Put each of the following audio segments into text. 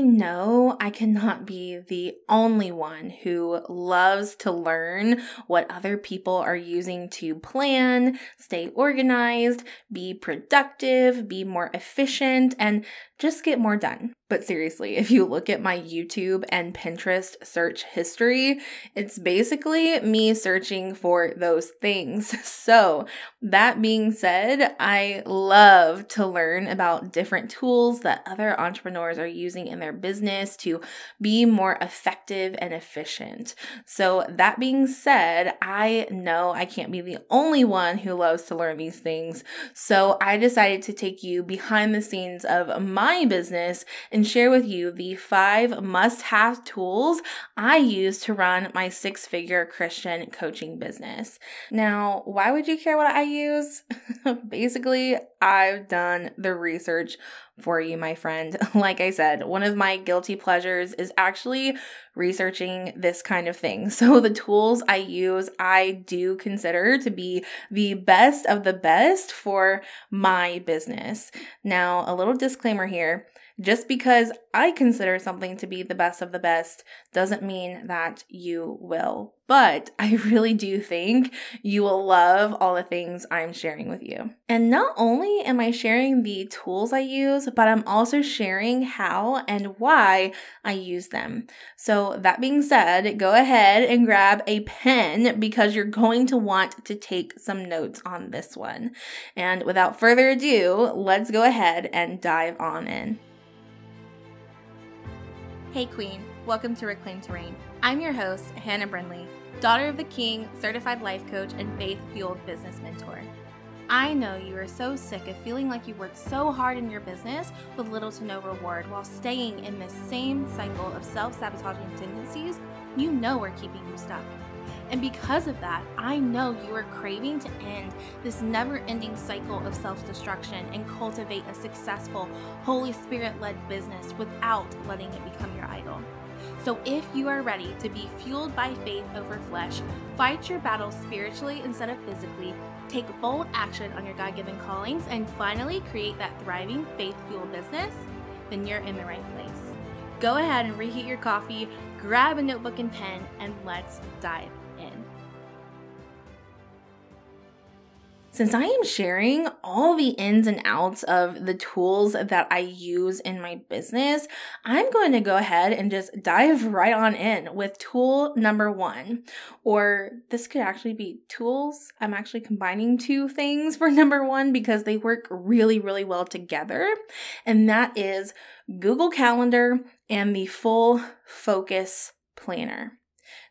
Know I cannot be the only one who loves to learn what other people are using to plan, stay organized, be productive, be more efficient, and just get more done. But seriously, if you look at my YouTube and Pinterest search history, it's basically me searching for those things. So, that being said, I love to learn about different tools that other entrepreneurs are using in their business to be more effective and efficient. So, that being said, I know I can't be the only one who loves to learn these things. So, I decided to take you behind the scenes of my business and share with you the five must have tools I use to run my six figure Christian coaching business. Now, why would you care what I use? Basically, I've done the research for you, my friend. Like I said, one of my guilty pleasures is actually researching this kind of thing. So, the tools I use, I do consider to be the best of the best for my business. Now, a little disclaimer here just because I consider something to be the best of the best doesn't mean that you will. But I really do think you will love all the things I'm sharing with you. And not only am I sharing the tools I use, but I'm also sharing how and why I use them. So, that being said, go ahead and grab a pen because you're going to want to take some notes on this one. And without further ado, let's go ahead and dive on in. Hey, Queen. Welcome to Reclaim Terrain. I'm your host, Hannah Brindley, daughter of the King, certified life coach, and faith fueled business mentor. I know you are so sick of feeling like you work so hard in your business with little to no reward while staying in this same cycle of self sabotaging tendencies you know are keeping you stuck. And because of that, I know you are craving to end this never ending cycle of self destruction and cultivate a successful, Holy Spirit led business without letting it become your idol. So, if you are ready to be fueled by faith over flesh, fight your battles spiritually instead of physically, take bold action on your God given callings, and finally create that thriving faith fueled business, then you're in the right place. Go ahead and reheat your coffee, grab a notebook and pen, and let's dive Since I am sharing all the ins and outs of the tools that I use in my business, I'm going to go ahead and just dive right on in with tool number one. Or this could actually be tools. I'm actually combining two things for number one because they work really, really well together. And that is Google Calendar and the Full Focus Planner.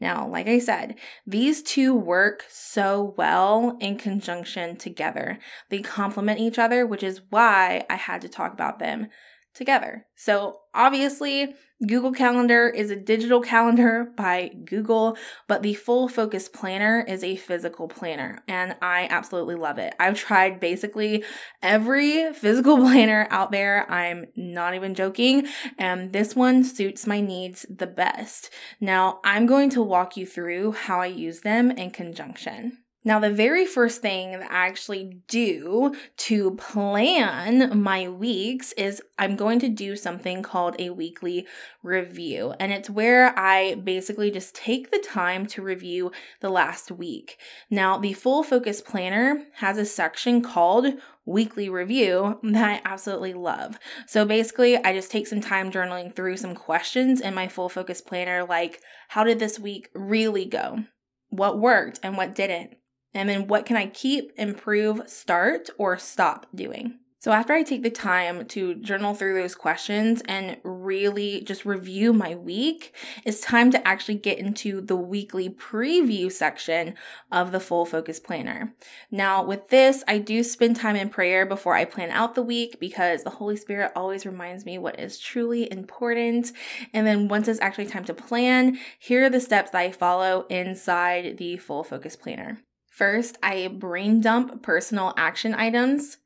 Now, like I said, these two work so well in conjunction together. They complement each other, which is why I had to talk about them together. So, obviously, Google Calendar is a digital calendar by Google, but the Full Focus Planner is a physical planner, and I absolutely love it. I've tried basically every physical planner out there. I'm not even joking, and this one suits my needs the best. Now, I'm going to walk you through how I use them in conjunction. Now, the very first thing that I actually do to plan my weeks is I'm going to do something called a weekly review. And it's where I basically just take the time to review the last week. Now, the Full Focus Planner has a section called weekly review that I absolutely love. So basically, I just take some time journaling through some questions in my Full Focus Planner, like how did this week really go? What worked and what didn't? And then what can I keep, improve, start, or stop doing? So, after I take the time to journal through those questions and really just review my week, it's time to actually get into the weekly preview section of the Full Focus Planner. Now, with this, I do spend time in prayer before I plan out the week because the Holy Spirit always reminds me what is truly important. And then, once it's actually time to plan, here are the steps that I follow inside the Full Focus Planner. First, I brain dump personal action items.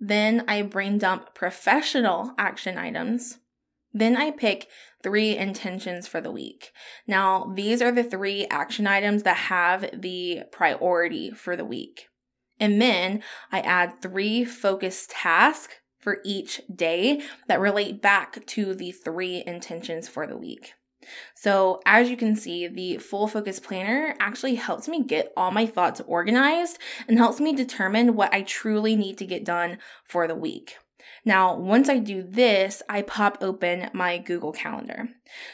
Then I brain dump professional action items. Then I pick three intentions for the week. Now, these are the three action items that have the priority for the week. And then I add three focused tasks for each day that relate back to the three intentions for the week. So, as you can see, the full focus planner actually helps me get all my thoughts organized and helps me determine what I truly need to get done for the week. Now, once I do this, I pop open my Google Calendar.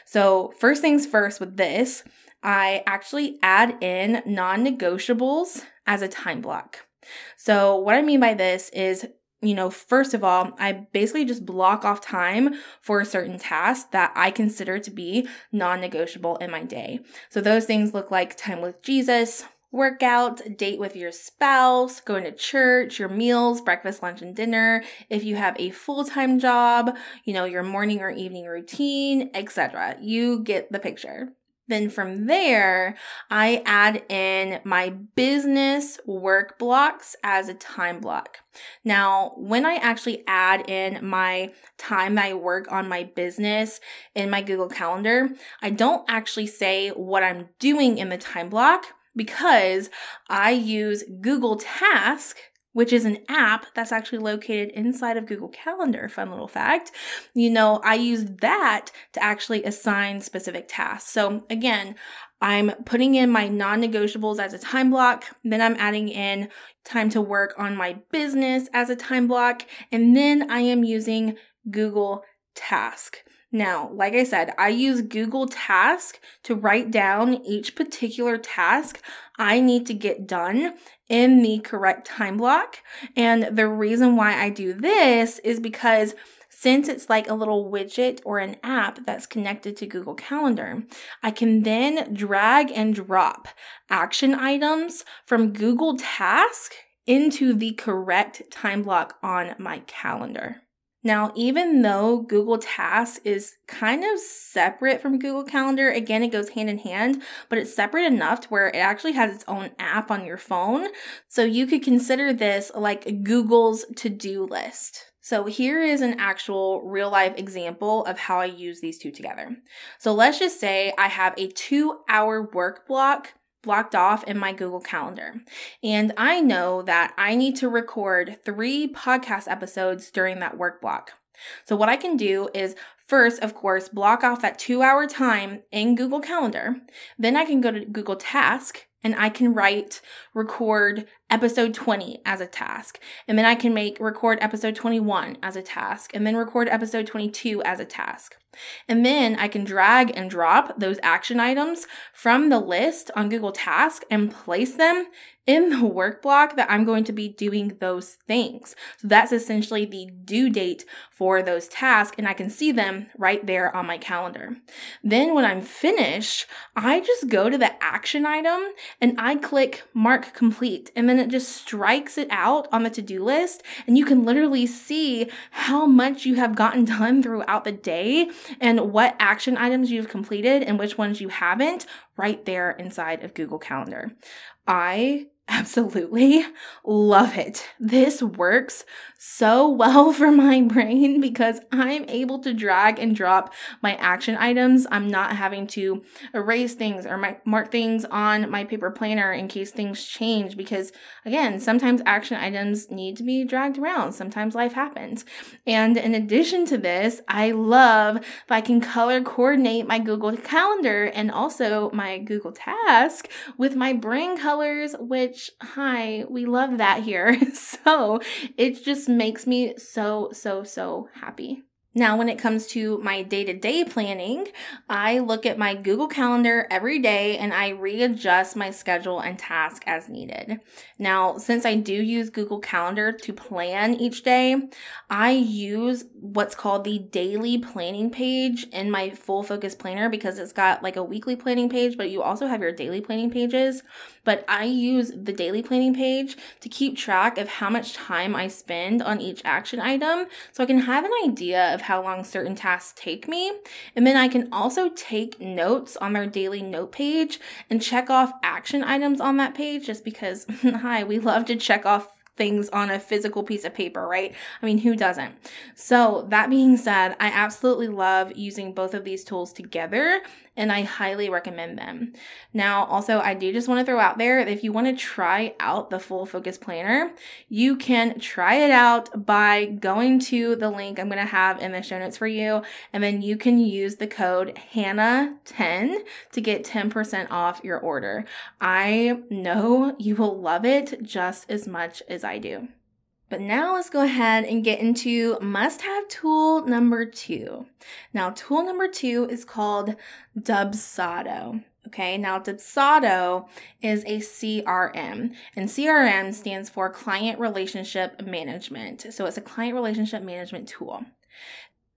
So, first things first with this, I actually add in non negotiables as a time block. So, what I mean by this is, you know, first of all, I basically just block off time for a certain task that I consider to be non negotiable in my day. So, those things look like time with Jesus, workout, date with your spouse, going to church, your meals, breakfast, lunch, and dinner, if you have a full time job, you know, your morning or evening routine, etc. You get the picture. Then from there, I add in my business work blocks as a time block. Now, when I actually add in my time that I work on my business in my Google Calendar, I don't actually say what I'm doing in the time block because I use Google Task which is an app that's actually located inside of Google Calendar. Fun little fact. You know, I use that to actually assign specific tasks. So again, I'm putting in my non negotiables as a time block. Then I'm adding in time to work on my business as a time block. And then I am using Google Task. Now, like I said, I use Google Task to write down each particular task I need to get done in the correct time block. And the reason why I do this is because since it's like a little widget or an app that's connected to Google Calendar, I can then drag and drop action items from Google Task into the correct time block on my calendar. Now, even though Google Tasks is kind of separate from Google Calendar, again, it goes hand in hand, but it's separate enough to where it actually has its own app on your phone. So you could consider this like Google's to do list. So here is an actual real life example of how I use these two together. So let's just say I have a two hour work block blocked off in my Google Calendar. And I know that I need to record three podcast episodes during that work block. So, what I can do is first, of course, block off that two hour time in Google Calendar. Then I can go to Google Task and I can write record episode 20 as a task. And then I can make record episode 21 as a task. And then record episode 22 as a task. And then I can drag and drop those action items from the list on Google Task and place them in the work block that I'm going to be doing those things. So that's essentially the due date for those tasks, and I can see them right there on my calendar. Then when I'm finished, I just go to the action item and I click mark complete, and then it just strikes it out on the to do list, and you can literally see how much you have gotten done throughout the day and what action items you've completed and which ones you haven't right there inside of Google Calendar. I absolutely love it. This works so well for my brain because I'm able to drag and drop my action items. I'm not having to erase things or my, mark things on my paper planner in case things change because again, sometimes action items need to be dragged around. Sometimes life happens. And in addition to this, I love if I can color coordinate my Google Calendar and also my Google Task with my brain colors, which which, hi, we love that here. so it just makes me so, so, so happy. Now, when it comes to my day to day planning, I look at my Google Calendar every day and I readjust my schedule and task as needed. Now, since I do use Google Calendar to plan each day, I use what's called the daily planning page in my full focus planner because it's got like a weekly planning page, but you also have your daily planning pages. But I use the daily planning page to keep track of how much time I spend on each action item so I can have an idea of how long certain tasks take me. And then I can also take notes on their daily note page and check off action items on that page just because, hi, we love to check off things on a physical piece of paper, right? I mean, who doesn't? So, that being said, I absolutely love using both of these tools together and I highly recommend them. Now, also, I do just want to throw out there that if you want to try out the full focus planner, you can try it out by going to the link I'm going to have in the show notes for you, and then you can use the code HANNAH10 to get 10% off your order. I know you will love it just as much as I do. But now let's go ahead and get into must have tool number two. Now, tool number two is called Dubsado. Okay, now Dubsado is a CRM, and CRM stands for Client Relationship Management. So it's a client relationship management tool.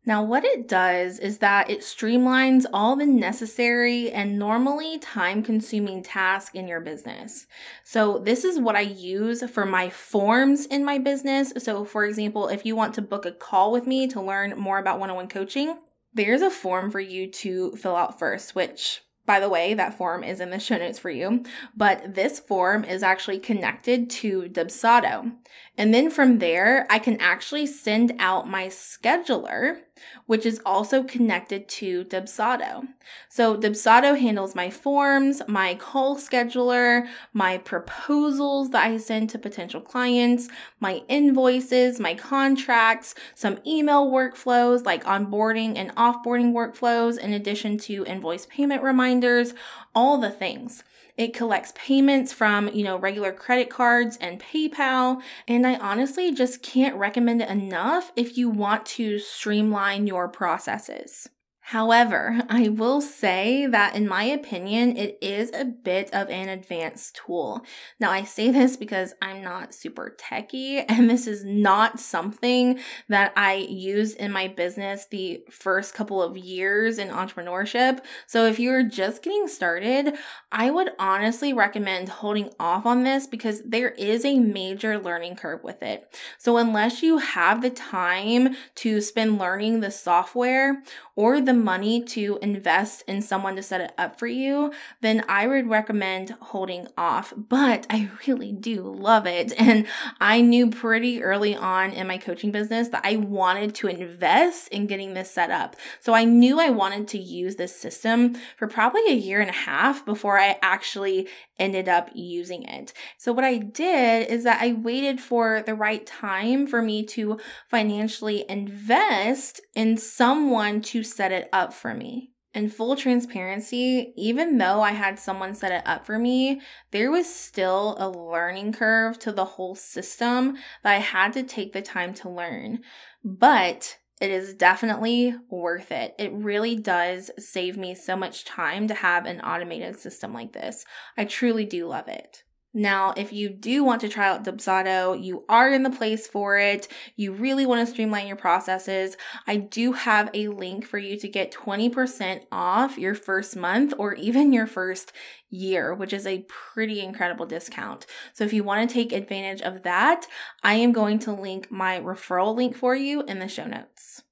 Now, what it does is that it streamlines all the necessary and normally time consuming tasks in your business. So, this is what I use for my forms in my business. So, for example, if you want to book a call with me to learn more about one on one coaching, there's a form for you to fill out first, which by the way, that form is in the show notes for you, but this form is actually connected to Dubsado. And then from there, I can actually send out my scheduler, which is also connected to Dubsado. So Dubsado handles my forms, my call scheduler, my proposals that I send to potential clients, my invoices, my contracts, some email workflows like onboarding and offboarding workflows, in addition to invoice payment reminders, all the things. It collects payments from, you know, regular credit cards and PayPal. And I honestly just can't recommend it enough if you want to streamline your processes. However, I will say that in my opinion, it is a bit of an advanced tool. Now, I say this because I'm not super techy, and this is not something that I used in my business the first couple of years in entrepreneurship. So, if you're just getting started, I would honestly recommend holding off on this because there is a major learning curve with it. So, unless you have the time to spend learning the software or the money to invest in someone to set it up for you, then I would recommend holding off. But I really do love it. And I knew pretty early on in my coaching business that I wanted to invest in getting this set up. So I knew I wanted to use this system for probably a year and a half before I actually ended up using it. So what I did is that I waited for the right time for me to financially invest in someone to set it up for me. In full transparency, even though I had someone set it up for me, there was still a learning curve to the whole system that I had to take the time to learn. But it is definitely worth it. It really does save me so much time to have an automated system like this. I truly do love it. Now, if you do want to try out Dubsado, you are in the place for it. You really want to streamline your processes. I do have a link for you to get 20% off your first month or even your first year, which is a pretty incredible discount. So if you want to take advantage of that, I am going to link my referral link for you in the show notes.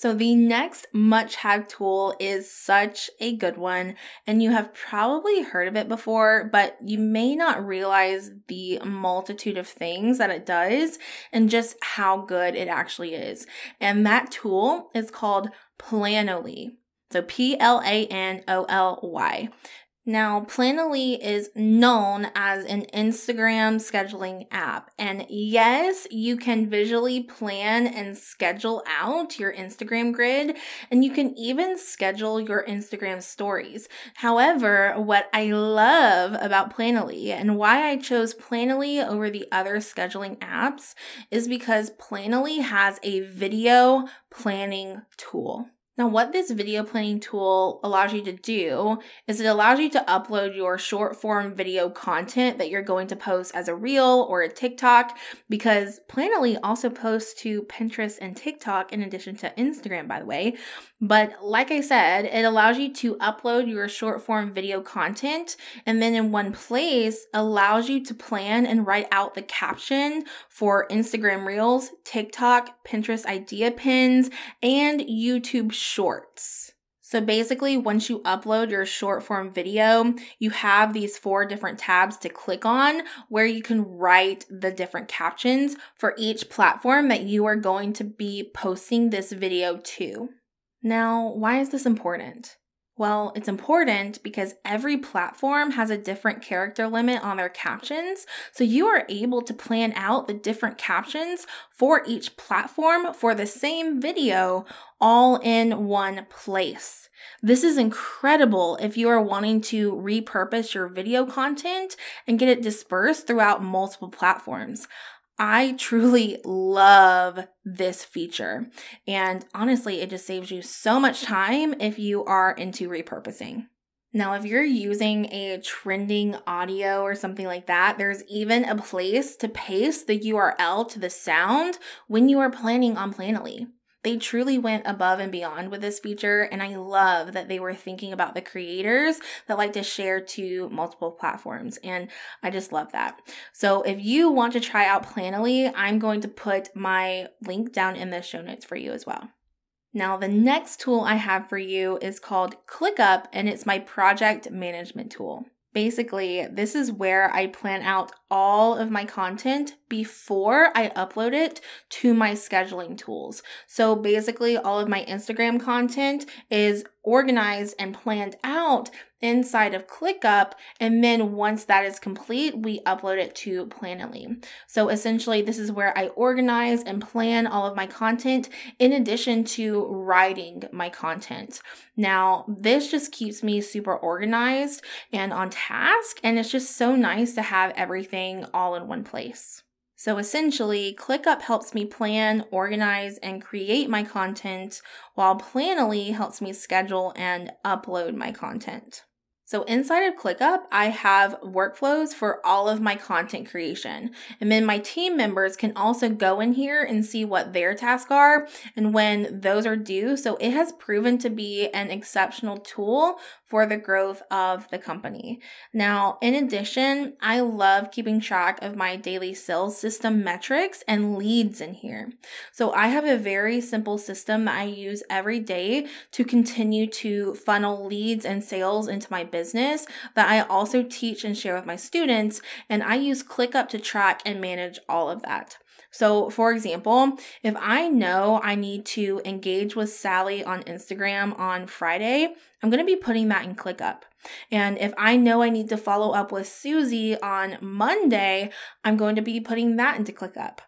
So the next much have tool is such a good one and you have probably heard of it before, but you may not realize the multitude of things that it does and just how good it actually is. And that tool is called Planoly. So P L A N O L Y. Now, Planoly is known as an Instagram scheduling app. And yes, you can visually plan and schedule out your Instagram grid, and you can even schedule your Instagram stories. However, what I love about Planoly and why I chose Planoly over the other scheduling apps is because Planoly has a video planning tool. Now, what this video planning tool allows you to do is it allows you to upload your short form video content that you're going to post as a reel or a TikTok because Planoly also posts to Pinterest and TikTok in addition to Instagram, by the way. But like I said, it allows you to upload your short form video content and then in one place allows you to plan and write out the caption for Instagram Reels, TikTok, Pinterest idea pins, and YouTube Shorts. So basically, once you upload your short form video, you have these four different tabs to click on where you can write the different captions for each platform that you are going to be posting this video to. Now, why is this important? Well, it's important because every platform has a different character limit on their captions. So you are able to plan out the different captions for each platform for the same video all in one place. This is incredible if you are wanting to repurpose your video content and get it dispersed throughout multiple platforms. I truly love this feature. And honestly, it just saves you so much time if you are into repurposing. Now, if you're using a trending audio or something like that, there's even a place to paste the URL to the sound when you are planning on Planoly. They truly went above and beyond with this feature, and I love that they were thinking about the creators that like to share to multiple platforms, and I just love that. So if you want to try out Planoly, I'm going to put my link down in the show notes for you as well. Now, the next tool I have for you is called ClickUp, and it's my project management tool. Basically, this is where I plan out all of my content before I upload it to my scheduling tools. So basically, all of my Instagram content is organized and planned out inside of ClickUp. And then once that is complete, we upload it to Planoly. So essentially, this is where I organize and plan all of my content in addition to writing my content. Now, this just keeps me super organized and on task. And it's just so nice to have everything all in one place. So essentially, ClickUp helps me plan, organize, and create my content, while Planoly helps me schedule and upload my content. So inside of ClickUp, I have workflows for all of my content creation. And then my team members can also go in here and see what their tasks are and when those are due. So it has proven to be an exceptional tool for the growth of the company. Now, in addition, I love keeping track of my daily sales system metrics and leads in here. So I have a very simple system that I use every day to continue to funnel leads and sales into my business that I also teach and share with my students. And I use ClickUp to track and manage all of that. So, for example, if I know I need to engage with Sally on Instagram on Friday, I'm going to be putting that in ClickUp. And if I know I need to follow up with Susie on Monday, I'm going to be putting that into ClickUp.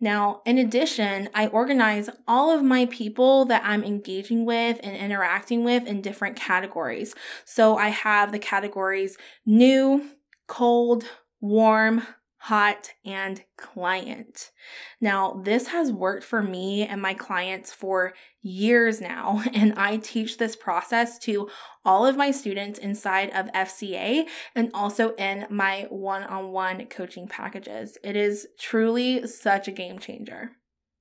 Now, in addition, I organize all of my people that I'm engaging with and interacting with in different categories. So I have the categories new, cold, warm, hot, and client. Now, this has worked for me and my clients for years now, and I teach this process to all of my students inside of FCA and also in my one on one coaching packages. It is truly such a game changer.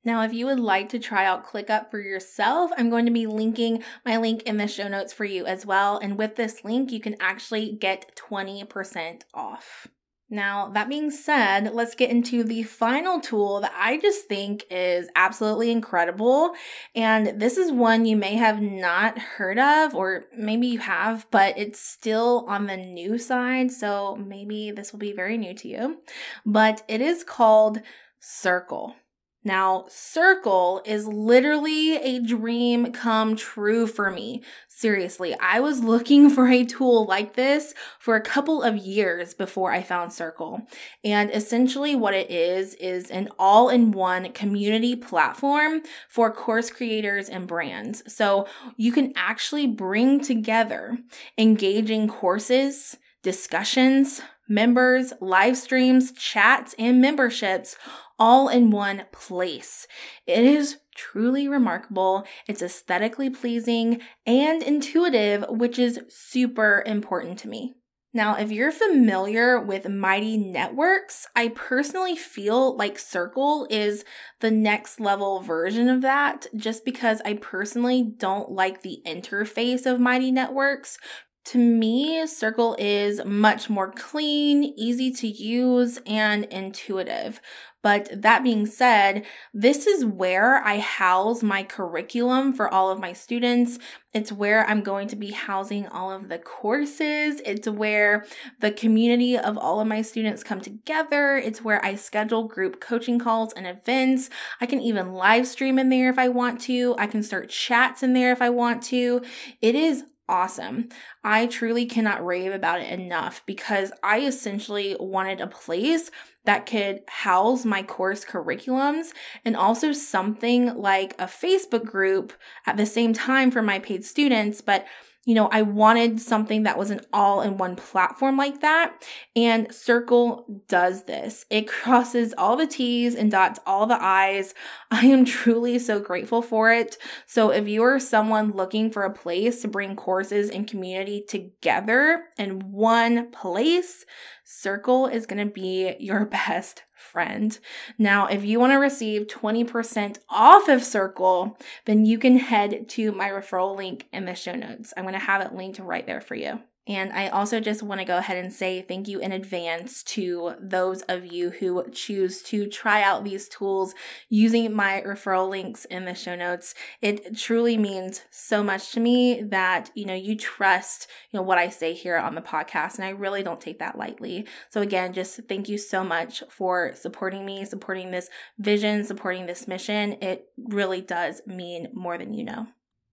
Now, if you would like to try out ClickUp for yourself, I'm going to be linking my link in the show notes for you as well. And with this link, you can actually get 20% off. Now, that being said, let's get into the final tool that I just think is absolutely incredible. And this is one you may have not heard of, or maybe you have, but it's still on the new side. So maybe this will be very new to you. But it is called Circle. Now, Circle is literally a dream come true for me. Seriously, I was looking for a tool like this for a couple of years before I found Circle. And essentially, what it is, is an all in one community platform for course creators and brands. So you can actually bring together engaging courses, discussions, members, live streams, chats, and memberships all in one place. It is truly remarkable. It's aesthetically pleasing and intuitive, which is super important to me. Now, if you're familiar with Mighty Networks, I personally feel like Circle is the next level version of that just because I personally don't like the interface of Mighty Networks To me, Circle is much more clean, easy to use, and intuitive. But that being said, this is where I house my curriculum for all of my students. It's where I'm going to be housing all of the courses. It's where the community of all of my students come together. It's where I schedule group coaching calls and events. I can even live stream in there if I want to. I can start chats in there if I want to. It is awesome. I truly cannot rave about it enough because I essentially wanted a place that could house my course curriculums and also something like a Facebook group at the same time for my paid students, but you know, I wanted something that was an all in one platform like that. And Circle does this. It crosses all the T's and dots all the I's. I am truly so grateful for it. So if you're someone looking for a place to bring courses and community together in one place, Circle is going to be your best friend. Now, if you want to receive 20% off of Circle, then you can head to my referral link in the show notes. I'm going to have it linked right there for you. And I also just want to go ahead and say thank you in advance to those of you who choose to try out these tools using my referral links in the show notes. It truly means so much to me that, you know, you trust, you know, what I say here on the podcast. And I really don't take that lightly. So again, just thank you so much for supporting me, supporting this vision, supporting this mission. It really does mean more than you know.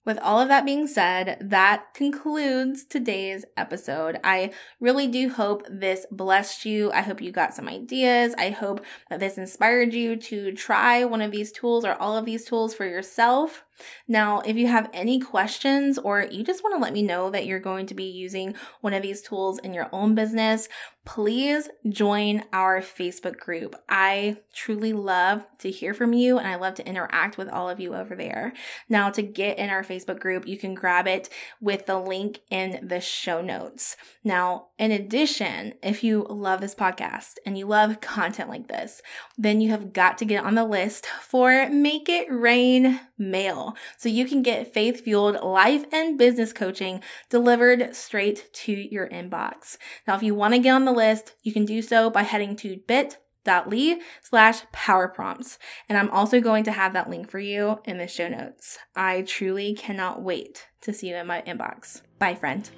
With all of that being said, that concludes today's episode. I really do hope this blessed you. I hope you got some ideas. I hope that this inspired you to try one of these tools or all of these tools for yourself. Now, if you have any questions or you just want to let me know that you're going to be using one of these tools in your own business, please join our Facebook group. I truly love to hear from you and I love to interact with all of you over there. Now, to get in our Facebook group, you can grab it with the link in the show notes. Now, in addition, if you love this podcast and you love content like this, then you have got to get on the list for Make It Rain Mail. So you can get faith fueled life and business coaching delivered straight to your inbox. Now, if you want to get on the list, you can do so by heading to bit.ly slash power prompts. And I'm also going to have that link for you in the show notes. I truly cannot wait to see you in my inbox. Bye, friend.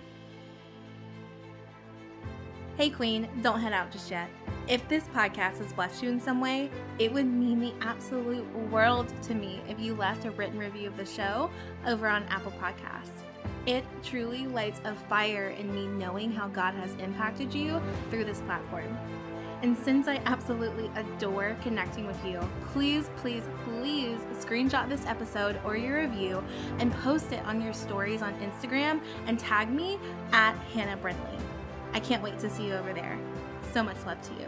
Hey, Queen, don't head out just yet. If this podcast has blessed you in some way, it would mean the absolute world to me if you left a written review of the show over on Apple Podcasts. It truly lights a fire in me knowing how God has impacted you through this platform. And since I absolutely adore connecting with you, please, please, please screenshot this episode or your review and post it on your stories on Instagram and tag me at Hannah Brindley. I can't wait to see you over there. So much love to you.